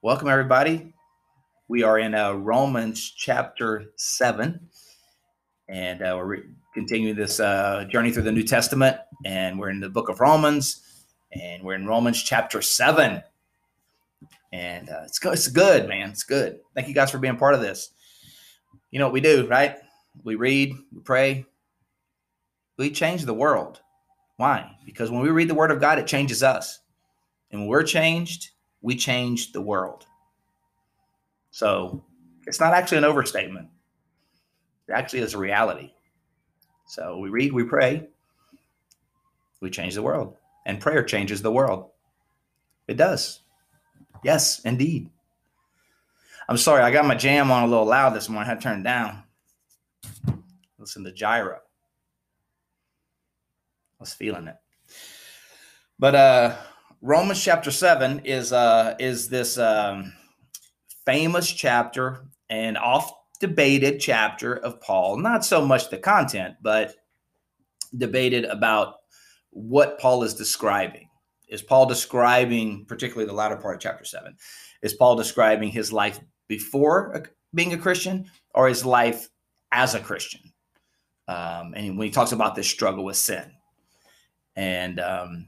Welcome, everybody. We are in uh, Romans chapter 7, and uh, we're re- continuing this uh, journey through the New Testament. And we're in the book of Romans, and we're in Romans chapter 7. And uh, it's, good, it's good, man. It's good. Thank you guys for being part of this. You know what we do, right? We read, we pray, we change the world. Why? Because when we read the Word of God, it changes us. And when we're changed, we change the world. So it's not actually an overstatement. It actually is a reality. So we read, we pray, we change the world. And prayer changes the world. It does. Yes, indeed. I'm sorry, I got my jam on a little loud this morning. I had to turn it down. Listen to Gyro. I was feeling it. But uh Romans chapter seven is uh is this um, famous chapter and oft debated chapter of Paul. Not so much the content, but debated about what Paul is describing. Is Paul describing, particularly the latter part of chapter seven, is Paul describing his life before being a Christian or his life as a Christian? Um, and when he talks about this struggle with sin, and um,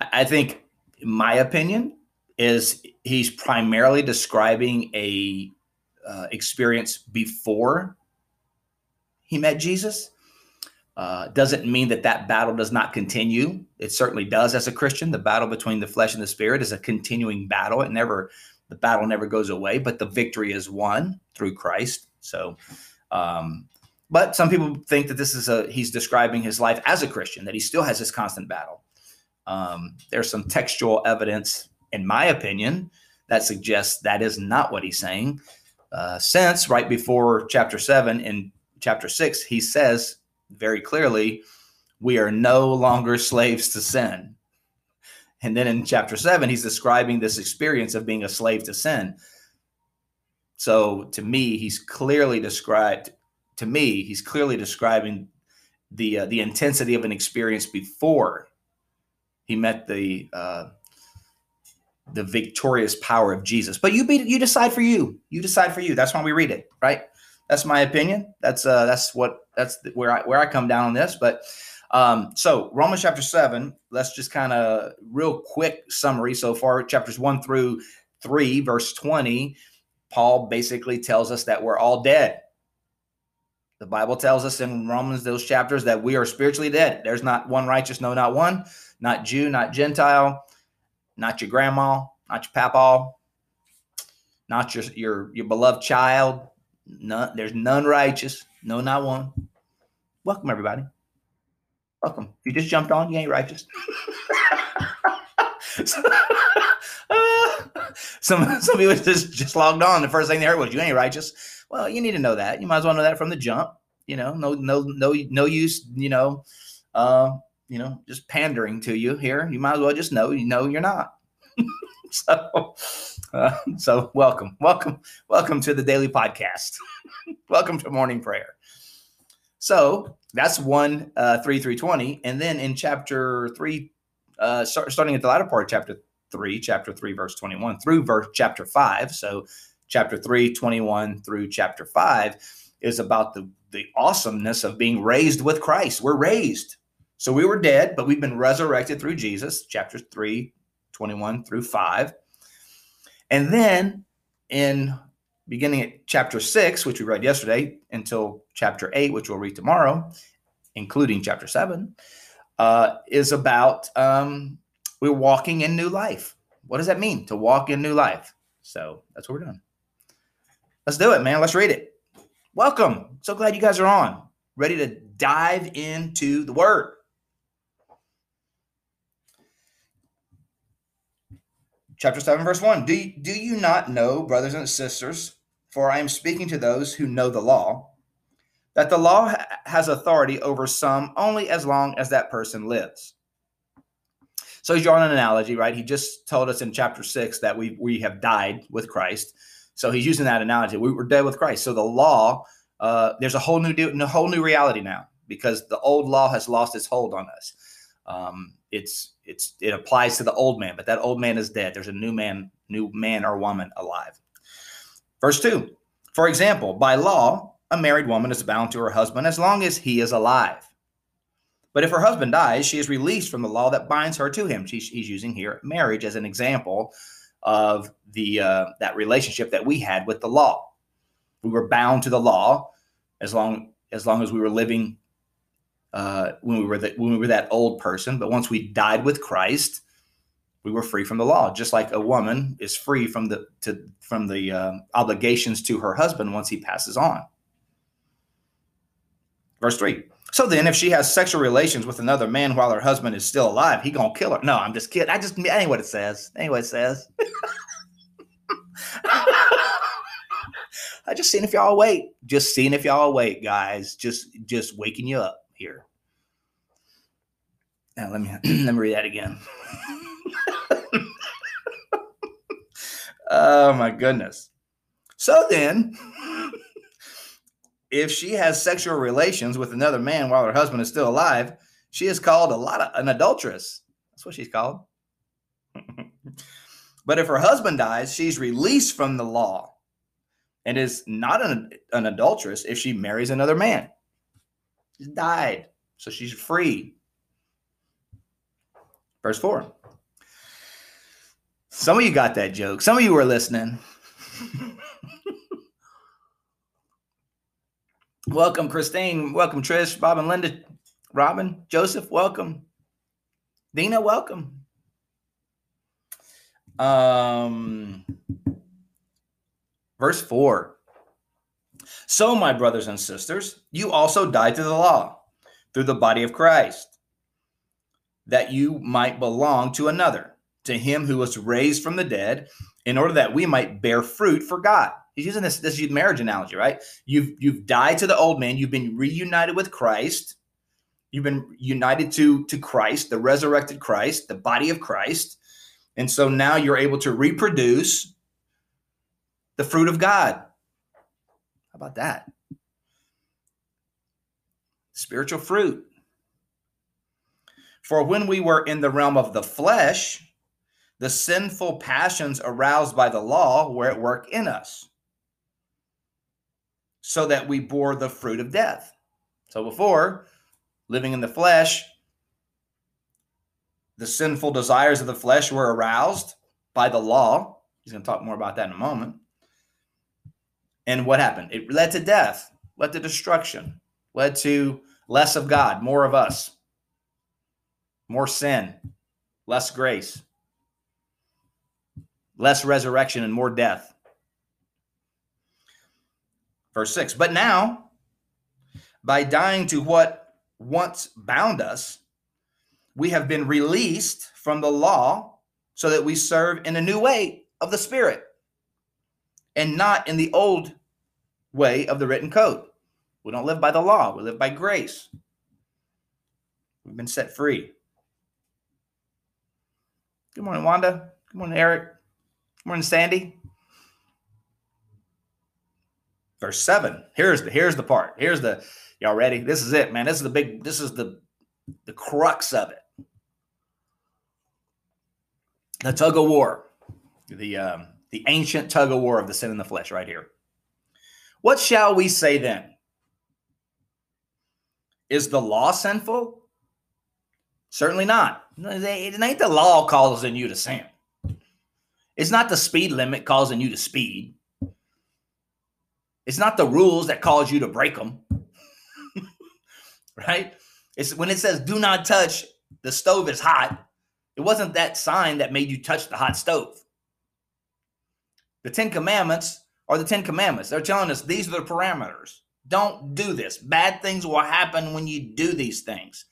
I think, my opinion, is he's primarily describing a uh, experience before he met Jesus. Uh, doesn't mean that that battle does not continue. It certainly does as a Christian. The battle between the flesh and the spirit is a continuing battle. It never, the battle never goes away, but the victory is won through Christ. So, um, but some people think that this is a he's describing his life as a Christian, that he still has this constant battle. Um, there's some textual evidence, in my opinion, that suggests that is not what he's saying. Uh, since right before chapter seven in chapter six, he says very clearly, we are no longer slaves to sin. And then in chapter seven, he's describing this experience of being a slave to sin. So to me, he's clearly described. To me, he's clearly describing the uh, the intensity of an experience before he met the uh, the victorious power of Jesus. But you be, you decide for you. You decide for you. That's why we read it, right? That's my opinion. That's uh, that's what that's where I where I come down on this. But um, so Romans chapter seven. Let's just kind of real quick summary so far. Chapters one through three, verse twenty. Paul basically tells us that we're all dead. The Bible tells us in Romans those chapters that we are spiritually dead. There's not one righteous, no, not one not Jew, not Gentile, not your grandma, not your papa, not your your your beloved child. None, there's none righteous. No, not one. Welcome everybody. Welcome. If you just jumped on, you ain't righteous. some some people just just logged on. The first thing they heard was, "You ain't righteous." Well, you need to know that. You might as well know that from the jump. You know, no no no no use. You know, uh, you know, just pandering to you here. You might as well just know you know you're not. so, uh, so welcome, welcome, welcome to the daily podcast. welcome to morning prayer. So that's one uh, three three twenty, and then in chapter three, uh, start, starting at the latter part chapter three, chapter three, verse twenty one through verse chapter five. So chapter 3 21 through chapter 5 is about the the awesomeness of being raised with christ we're raised so we were dead, but we've been resurrected through Jesus, chapters 3, 21 through 5. And then in beginning at chapter 6, which we read yesterday, until chapter 8, which we'll read tomorrow, including chapter 7, uh, is about um, we're walking in new life. What does that mean to walk in new life? So that's what we're doing. Let's do it, man. Let's read it. Welcome. So glad you guys are on, ready to dive into the word. Chapter 7, verse 1. Do, do you not know, brothers and sisters, for I am speaking to those who know the law, that the law ha- has authority over some only as long as that person lives. So he's drawing an analogy, right? He just told us in chapter six that we we have died with Christ. So he's using that analogy. We were dead with Christ. So the law, uh, there's a whole new a whole new reality now because the old law has lost its hold on us. Um, it's it's it applies to the old man, but that old man is dead. There's a new man, new man or woman alive. Verse two. For example, by law, a married woman is bound to her husband as long as he is alive. But if her husband dies, she is released from the law that binds her to him. She's, he's using here marriage as an example of the uh, that relationship that we had with the law. We were bound to the law as long as long as we were living uh, when we were the, when we were that old person. But once we died with Christ, we were free from the law, just like a woman is free from the to from the uh, obligations to her husband once he passes on. Verse three. So then, if she has sexual relations with another man while her husband is still alive, he gonna kill her. No, I'm just kidding. I just that ain't what it says. Ain't what it says. I just seeing if y'all awake. Just seeing if y'all awake, guys. Just just waking you up here. Now let me let me read that again. oh my goodness. So then if she has sexual relations with another man while her husband is still alive, she is called a lot of an adulteress. That's what she's called. but if her husband dies, she's released from the law and is not an, an adulteress if she marries another man. She's died, so she's free. Verse 4. Some of you got that joke. Some of you were listening. Welcome, Christine. Welcome, Trish, Bob and Linda, Robin, Joseph. Welcome, Dina. Welcome. Um, verse four. So, my brothers and sisters, you also died to the law through the body of Christ, that you might belong to another, to him who was raised from the dead, in order that we might bear fruit for God. He's using this this marriage analogy, right? You've you've died to the old man, you've been reunited with Christ, you've been united to to Christ, the resurrected Christ, the body of Christ, and so now you're able to reproduce the fruit of God. About that? Spiritual fruit. For when we were in the realm of the flesh, the sinful passions aroused by the law were at work in us so that we bore the fruit of death. So before, living in the flesh, the sinful desires of the flesh were aroused by the law. He's going to talk more about that in a moment. And what happened? It led to death, led to destruction, led to less of God, more of us, more sin, less grace, less resurrection, and more death. Verse 6 But now, by dying to what once bound us, we have been released from the law so that we serve in a new way of the Spirit and not in the old way of the written code. We don't live by the law, we live by grace. We've been set free. Good morning, Wanda. Good morning, Eric. Good morning, Sandy verse 7 here's the here's the part here's the y'all ready this is it man this is the big this is the the crux of it the tug of war the um, the ancient tug of war of the sin in the flesh right here what shall we say then is the law sinful certainly not it ain't the law causing you to sin it's not the speed limit causing you to speed it's not the rules that cause you to break them. right? It's when it says do not touch, the stove is hot. It wasn't that sign that made you touch the hot stove. The 10 commandments are the 10 commandments. They're telling us these are the parameters. Don't do this. Bad things will happen when you do these things.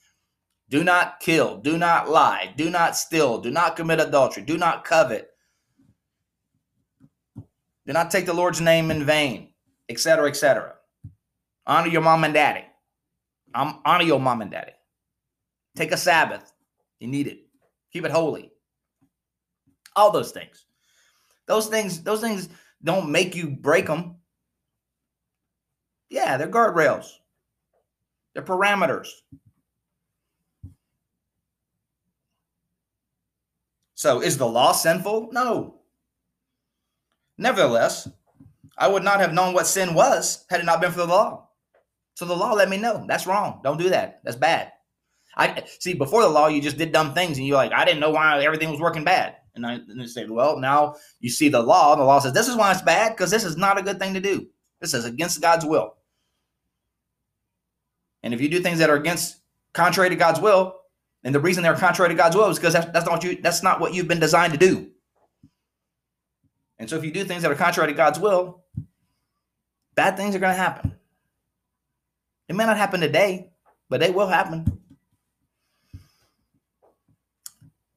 Do not kill, do not lie, do not steal, do not commit adultery, do not covet. Do not take the Lord's name in vain, etc., etc. Honor your mom and daddy. Um, honor your mom and daddy. Take a Sabbath. You need it. Keep it holy. All those things. Those things, those things don't make you break them. Yeah, they're guardrails. They're parameters. So is the law sinful? No. Nevertheless, I would not have known what sin was had it not been for the law. So the law let me know that's wrong. Don't do that. That's bad. I see before the law, you just did dumb things and you're like, I didn't know why everything was working bad. And I and they say, well, now you see the law, and the law says this is why it's bad because this is not a good thing to do. This is against God's will. And if you do things that are against contrary to God's will, and the reason they're contrary to God's will is because that's, that's not you, that's not what you've been designed to do. And so if you do things that are contrary to God's will, bad things are going to happen. It may not happen today, but they will happen.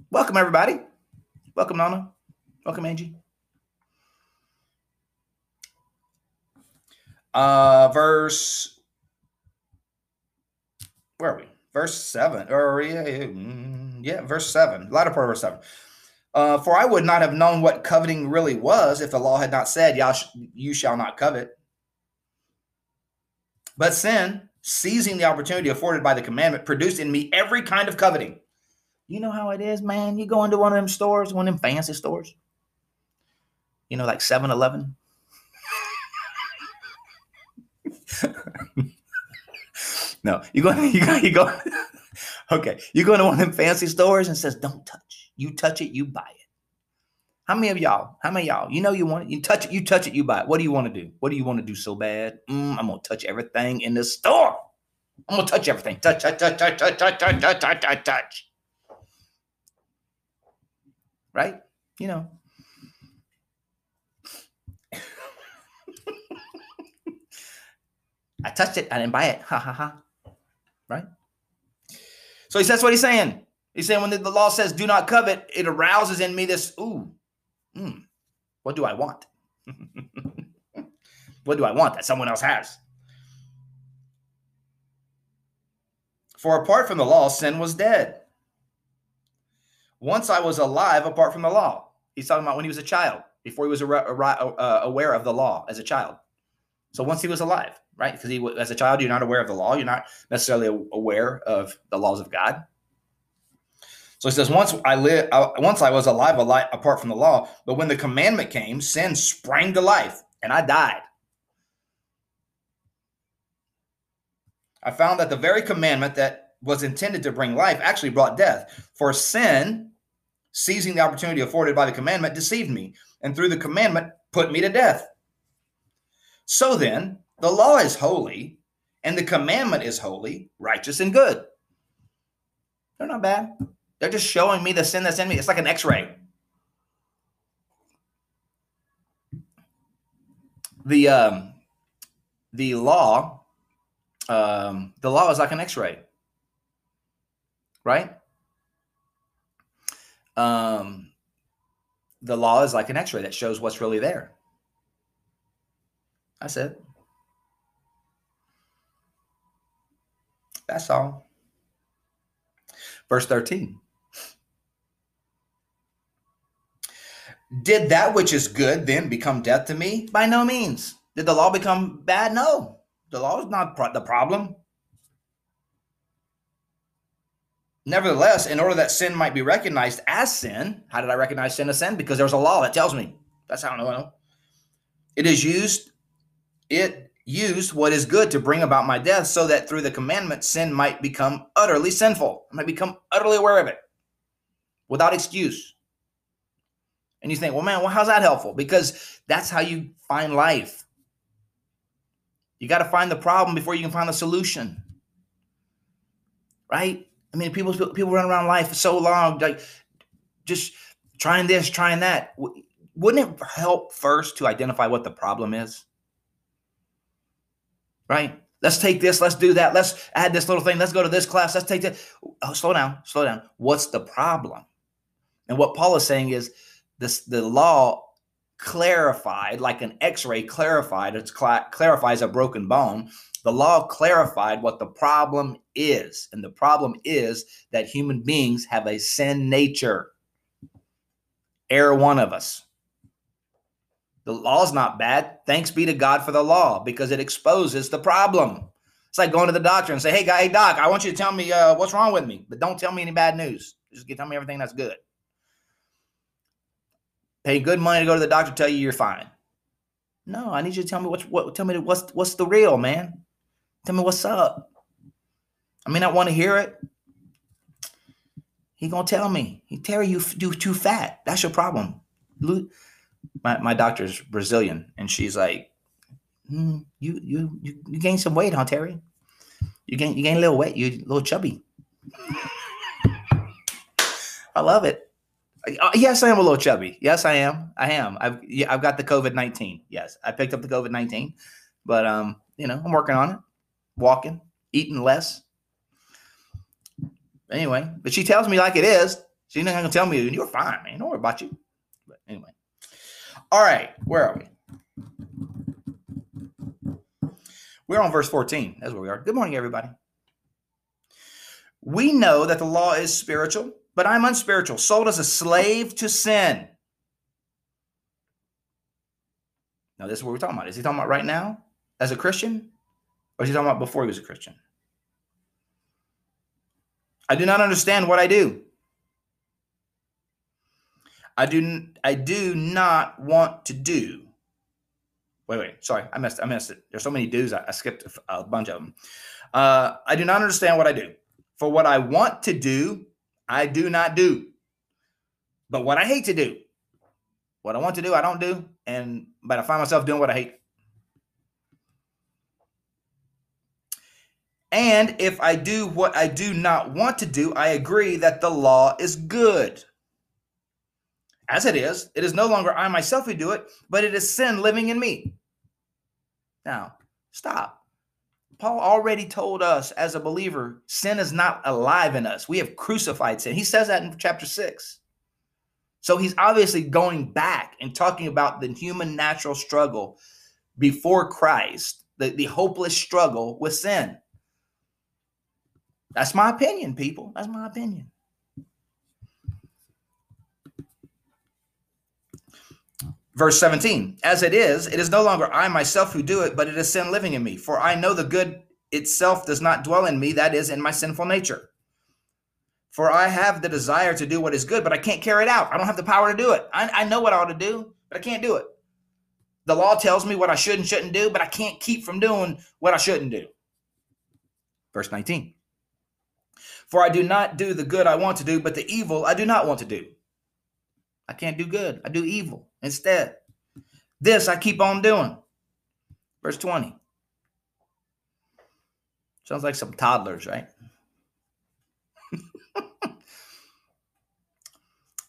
Welcome, everybody. Welcome, Nana. Welcome, Angie. Uh, verse, where are we? Verse seven, or yeah, yeah, mm, yeah verse seven, latter part of verse seven. Uh, for I would not have known what coveting really was if the law had not said, "You shall not covet." But sin, seizing the opportunity afforded by the commandment, produced in me every kind of coveting. You know how it is, man. You go into one of them stores, one of them fancy stores, you know, like 7 Eleven. no, you go, you go, you go. okay, you go into one of them fancy stores and says, "Don't touch. You touch it, you buy it." How many of y'all? How many y'all? You know you want it. You touch it. You touch it. You buy it. What do you want to do? What do you want to do so bad? Mm, I'm gonna touch everything in the store. I'm gonna touch everything. Touch, touch, touch, touch, touch, touch, touch, touch, touch, touch, touch. Right? You know. I touched it. I didn't buy it. Ha ha ha. Right? So he says what he's saying. He's saying when the, law says do not covet, it arouses in me this, ooh, hmm, what do I want? what do I want that someone else has? For apart from the law, sin was dead. Once I was alive apart from the law. He's talking about when he was a child, before he was uh, uh, uh, aware of the law as a child. So once he was alive, right? Because he, as a child, you're not aware of the law. You're not necessarily aware of the laws of God. So he says, once I live, uh, once I was alive, alive apart from the law, but when the commandment came, sin sprang to life, and I died. I found that the very commandment that was intended to bring life actually brought death. For sin, seizing the opportunity afforded by the commandment, deceived me, and through the commandment put me to death. So then, the law is holy, and the commandment is holy, righteous, and good. They're not bad. They're just showing me the sin that's in me. It's like an x-ray. The um the law um the law is like an x-ray. Right? Um the law is like an x-ray that shows what's really there. That's it. That's all. Verse 13. Did that which is good then become death to me? By no means. Did the law become bad? No. The law is not the problem. Nevertheless, in order that sin might be recognized as sin, how did I recognize sin as sin? Because there's a law that tells me. That's how I know. It is used, it used what is good to bring about my death, so that through the commandment, sin might become utterly sinful. I might become utterly aware of it without excuse. And you think, well, man, well, how's that helpful? Because that's how you find life. You got to find the problem before you can find the solution. Right? I mean, people people run around life for so long, like just trying this, trying that. Wouldn't it help first to identify what the problem is? Right? Let's take this, let's do that, let's add this little thing, let's go to this class, let's take that. Oh, slow down, slow down. What's the problem? And what Paul is saying is this the law clarified, like an X-ray clarified. It cl- clarifies a broken bone. The law clarified what the problem is, and the problem is that human beings have a sin nature. Err one of us. The law's not bad. Thanks be to God for the law because it exposes the problem. It's like going to the doctor and say, "Hey, guy, hey, doc, I want you to tell me uh, what's wrong with me, but don't tell me any bad news. Just tell me everything that's good." Pay good money to go to the doctor, tell you you're fine. No, I need you to tell me what's what. Tell me what's what's the real man. Tell me what's up. I may not want to hear it. He gonna tell me. He Terry, you do too fat. That's your problem. My my doctor's Brazilian, and she's like, mm, you you you you some weight, huh, Terry? You gain you gain a little weight. You a little chubby. I love it. Uh, yes, I am a little chubby. Yes, I am. I am. I've yeah, I've got the COVID nineteen. Yes, I picked up the COVID nineteen, but um, you know, I'm working on it. Walking, eating less. Anyway, but she tells me like it is. She's not gonna tell me you're fine, man. Don't worry about you. But anyway, all right, where are we? We're on verse 14. That's where we are. Good morning, everybody. We know that the law is spiritual but I'm unspiritual, sold as a slave to sin. Now, this is what we're talking about. Is he talking about right now as a Christian? Or is he talking about before he was a Christian? I do not understand what I do. I do I do not want to do. Wait, wait, sorry, I missed I missed it. There's so many do's, I, I skipped a, a, bunch of them. Uh, I do not understand what I do. For what I want to do, I do not do. But what I hate to do, what I want to do, I don't do. And but I find myself doing what I hate. And if I do what I do not want to do, I agree that the law is good. As it is, it is no longer I myself who do it, but it is sin living in me. Now, stop. Paul already told us as a believer, sin is not alive in us. We have crucified sin. He says that in chapter six. So he's obviously going back and talking about the human natural struggle before Christ, the, the hopeless struggle with sin. That's my opinion, people. That's my opinion. Verse 17, as it is, it is no longer I myself who do it, but it is sin living in me. For I know the good itself does not dwell in me, that is, in my sinful nature. For I have the desire to do what is good, but I can't carry it out. I don't have the power to do it. I, I know what I ought to do, but I can't do it. The law tells me what I should and shouldn't do, but I can't keep from doing what I shouldn't do. Verse 19. For I do not do the good I want to do, but the evil I do not want to do. I can't do good. I do evil instead. This I keep on doing. Verse 20. Sounds like some toddlers, right?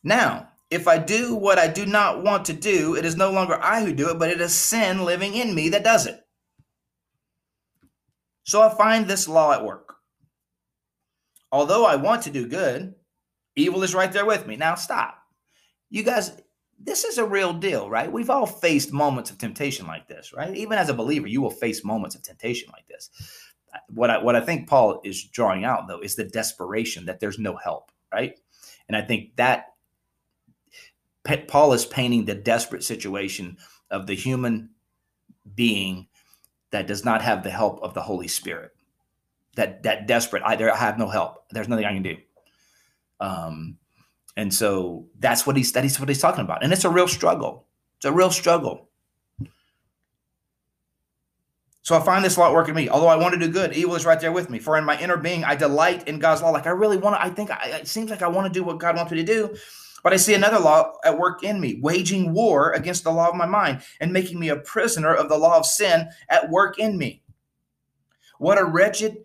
now, if I do what I do not want to do, it is no longer I who do it, but it is sin living in me that does it. So I find this law at work. Although I want to do good, evil is right there with me. Now, stop you guys, this is a real deal, right? We've all faced moments of temptation like this, right? Even as a believer, you will face moments of temptation like this. What I what I think Paul is drawing out though is the desperation that there's no help, right? And I think that Paul is painting the desperate situation of the human being that does not have the help of the Holy Spirit. That that desperate, I, there, I have no help. There's nothing I can do. Um, and so that's what he's that's what he's talking about. And it's a real struggle. It's a real struggle. So I find this law working me. Although I want to do good, evil is right there with me. For in my inner being, I delight in God's law. Like I really want to. I think I, it seems like I want to do what God wants me to do, but I see another law at work in me, waging war against the law of my mind and making me a prisoner of the law of sin at work in me. What a wretched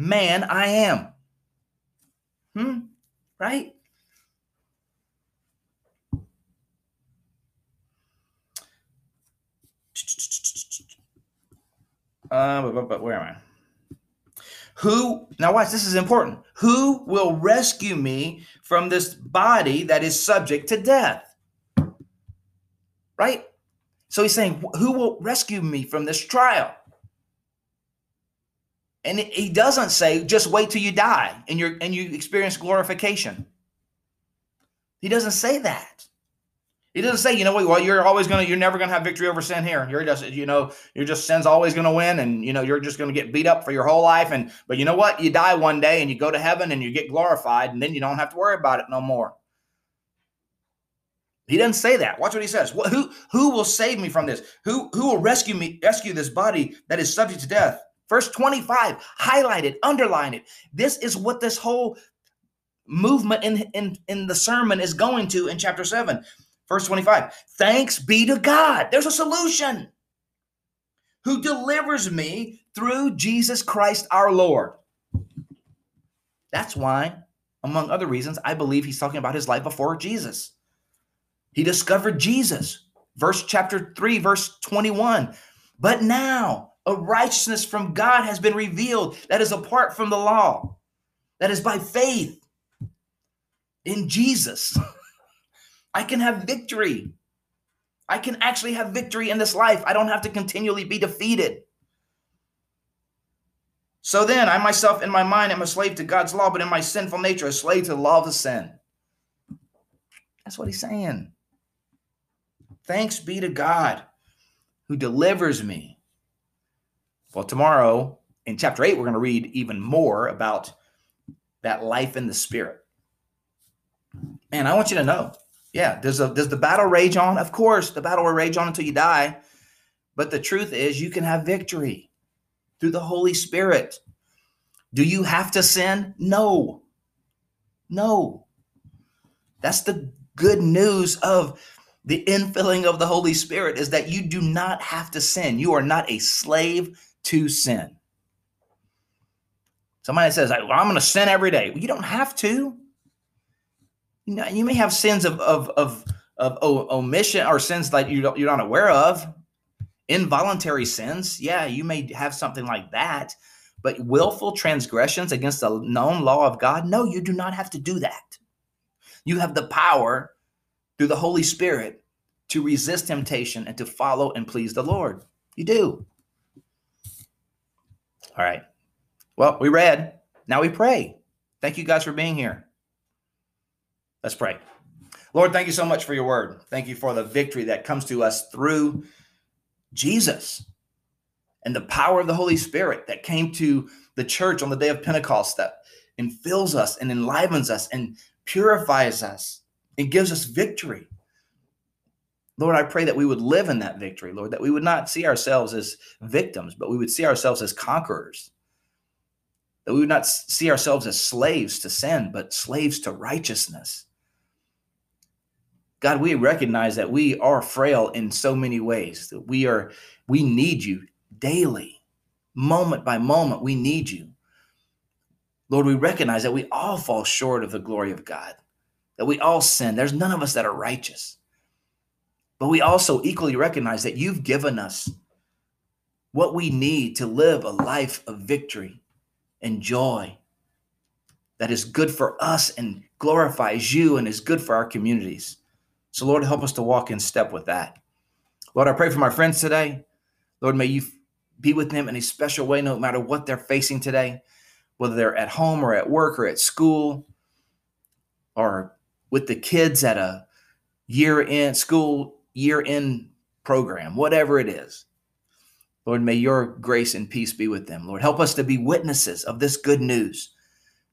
man I am. Hmm. Right. Uh, but, but where am I? Who, now watch, this is important. Who will rescue me from this body that is subject to death? right? So he's saying, Who will rescue me from this trial? And he doesn't say, just wait till you die and you and you experience glorification. He doesn't say that. He doesn't say, you know what, well, you're always gonna, you're never gonna have victory over sin here. You're just, you know, you're just sin's always gonna win, and you know, you're just gonna get beat up for your whole life. And but you know what? You die one day and you go to heaven and you get glorified, and then you don't have to worry about it no more. He doesn't say that. Watch what he says. Who who will save me from this? Who who will rescue me, rescue this body that is subject to death? Verse 25, highlight it, underline it. This is what this whole movement in, in, in the sermon is going to in chapter 7. Verse 25 Thanks be to God. There's a solution who delivers me through Jesus Christ our Lord. That's why, among other reasons, I believe he's talking about his life before Jesus. He discovered Jesus. Verse chapter 3, verse 21. But now a righteousness from God has been revealed that is apart from the law, that is by faith in Jesus. I can have victory. I can actually have victory in this life. I don't have to continually be defeated. So then, I myself in my mind am a slave to God's law, but in my sinful nature, a slave to the law of the sin. That's what he's saying. Thanks be to God who delivers me. Well, tomorrow in chapter 8, we're going to read even more about that life in the spirit. Man, I want you to know yeah, does, a, does the battle rage on? Of course, the battle will rage on until you die. But the truth is, you can have victory through the Holy Spirit. Do you have to sin? No. No. That's the good news of the infilling of the Holy Spirit is that you do not have to sin. You are not a slave to sin. Somebody says, well, I'm going to sin every day. Well, you don't have to you know, you may have sins of of of of omission or sins that you you're not aware of, involuntary sins. Yeah, you may have something like that, but willful transgressions against the known law of God. No, you do not have to do that. You have the power through the Holy Spirit to resist temptation and to follow and please the Lord. You do. All right. Well, we read. Now we pray. Thank you guys for being here. Let's pray. Lord, thank you so much for your word. Thank you for the victory that comes to us through Jesus and the power of the Holy Spirit that came to the church on the day of Pentecost that infills us and enlivens us and purifies us and gives us victory. Lord, I pray that we would live in that victory, Lord, that we would not see ourselves as victims, but we would see ourselves as conquerors. That we would not see ourselves as slaves to sin, but slaves to righteousness. God, we recognize that we are frail in so many ways. That we are, we need you daily, moment by moment. We need you. Lord, we recognize that we all fall short of the glory of God, that we all sin. There's none of us that are righteous. But we also equally recognize that you've given us what we need to live a life of victory and joy that is good for us and glorifies you and is good for our communities. So, Lord, help us to walk in step with that. Lord, I pray for my friends today. Lord, may you be with them in a special way, no matter what they're facing today, whether they're at home or at work or at school or with the kids at a year in school, year in program, whatever it is. Lord, may your grace and peace be with them. Lord, help us to be witnesses of this good news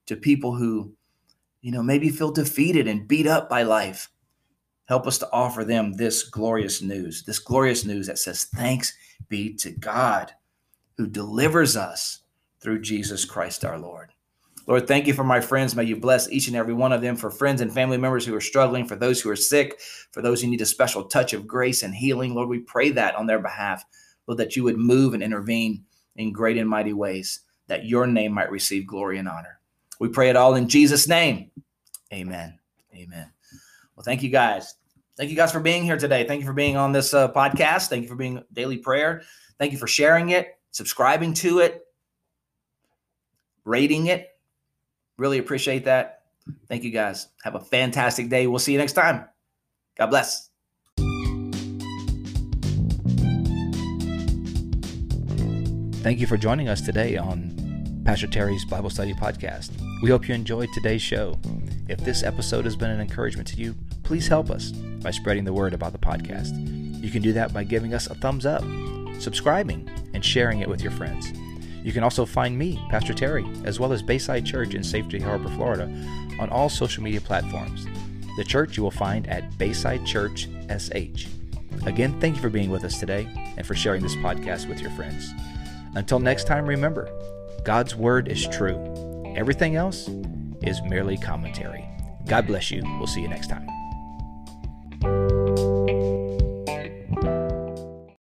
to people who, you know, maybe feel defeated and beat up by life. Help us to offer them this glorious news, this glorious news that says, Thanks be to God who delivers us through Jesus Christ our Lord. Lord, thank you for my friends. May you bless each and every one of them, for friends and family members who are struggling, for those who are sick, for those who need a special touch of grace and healing. Lord, we pray that on their behalf. Lord, that you would move and intervene in great and mighty ways, that your name might receive glory and honor. We pray it all in Jesus' name. Amen. Amen. Well, thank you guys. Thank you guys for being here today. Thank you for being on this uh, podcast. Thank you for being daily prayer. Thank you for sharing it, subscribing to it, rating it. Really appreciate that. Thank you guys. Have a fantastic day. We'll see you next time. God bless. Thank you for joining us today on Pastor Terry's Bible Study Podcast. We hope you enjoyed today's show. If this episode has been an encouragement to you, please help us by spreading the word about the podcast. You can do that by giving us a thumbs up, subscribing, and sharing it with your friends. You can also find me, Pastor Terry, as well as Bayside Church in Safety Harbor, Florida, on all social media platforms. The church you will find at Bayside Church SH. Again, thank you for being with us today and for sharing this podcast with your friends. Until next time, remember God's Word is true. Everything else is merely commentary. God bless you. We'll see you next time.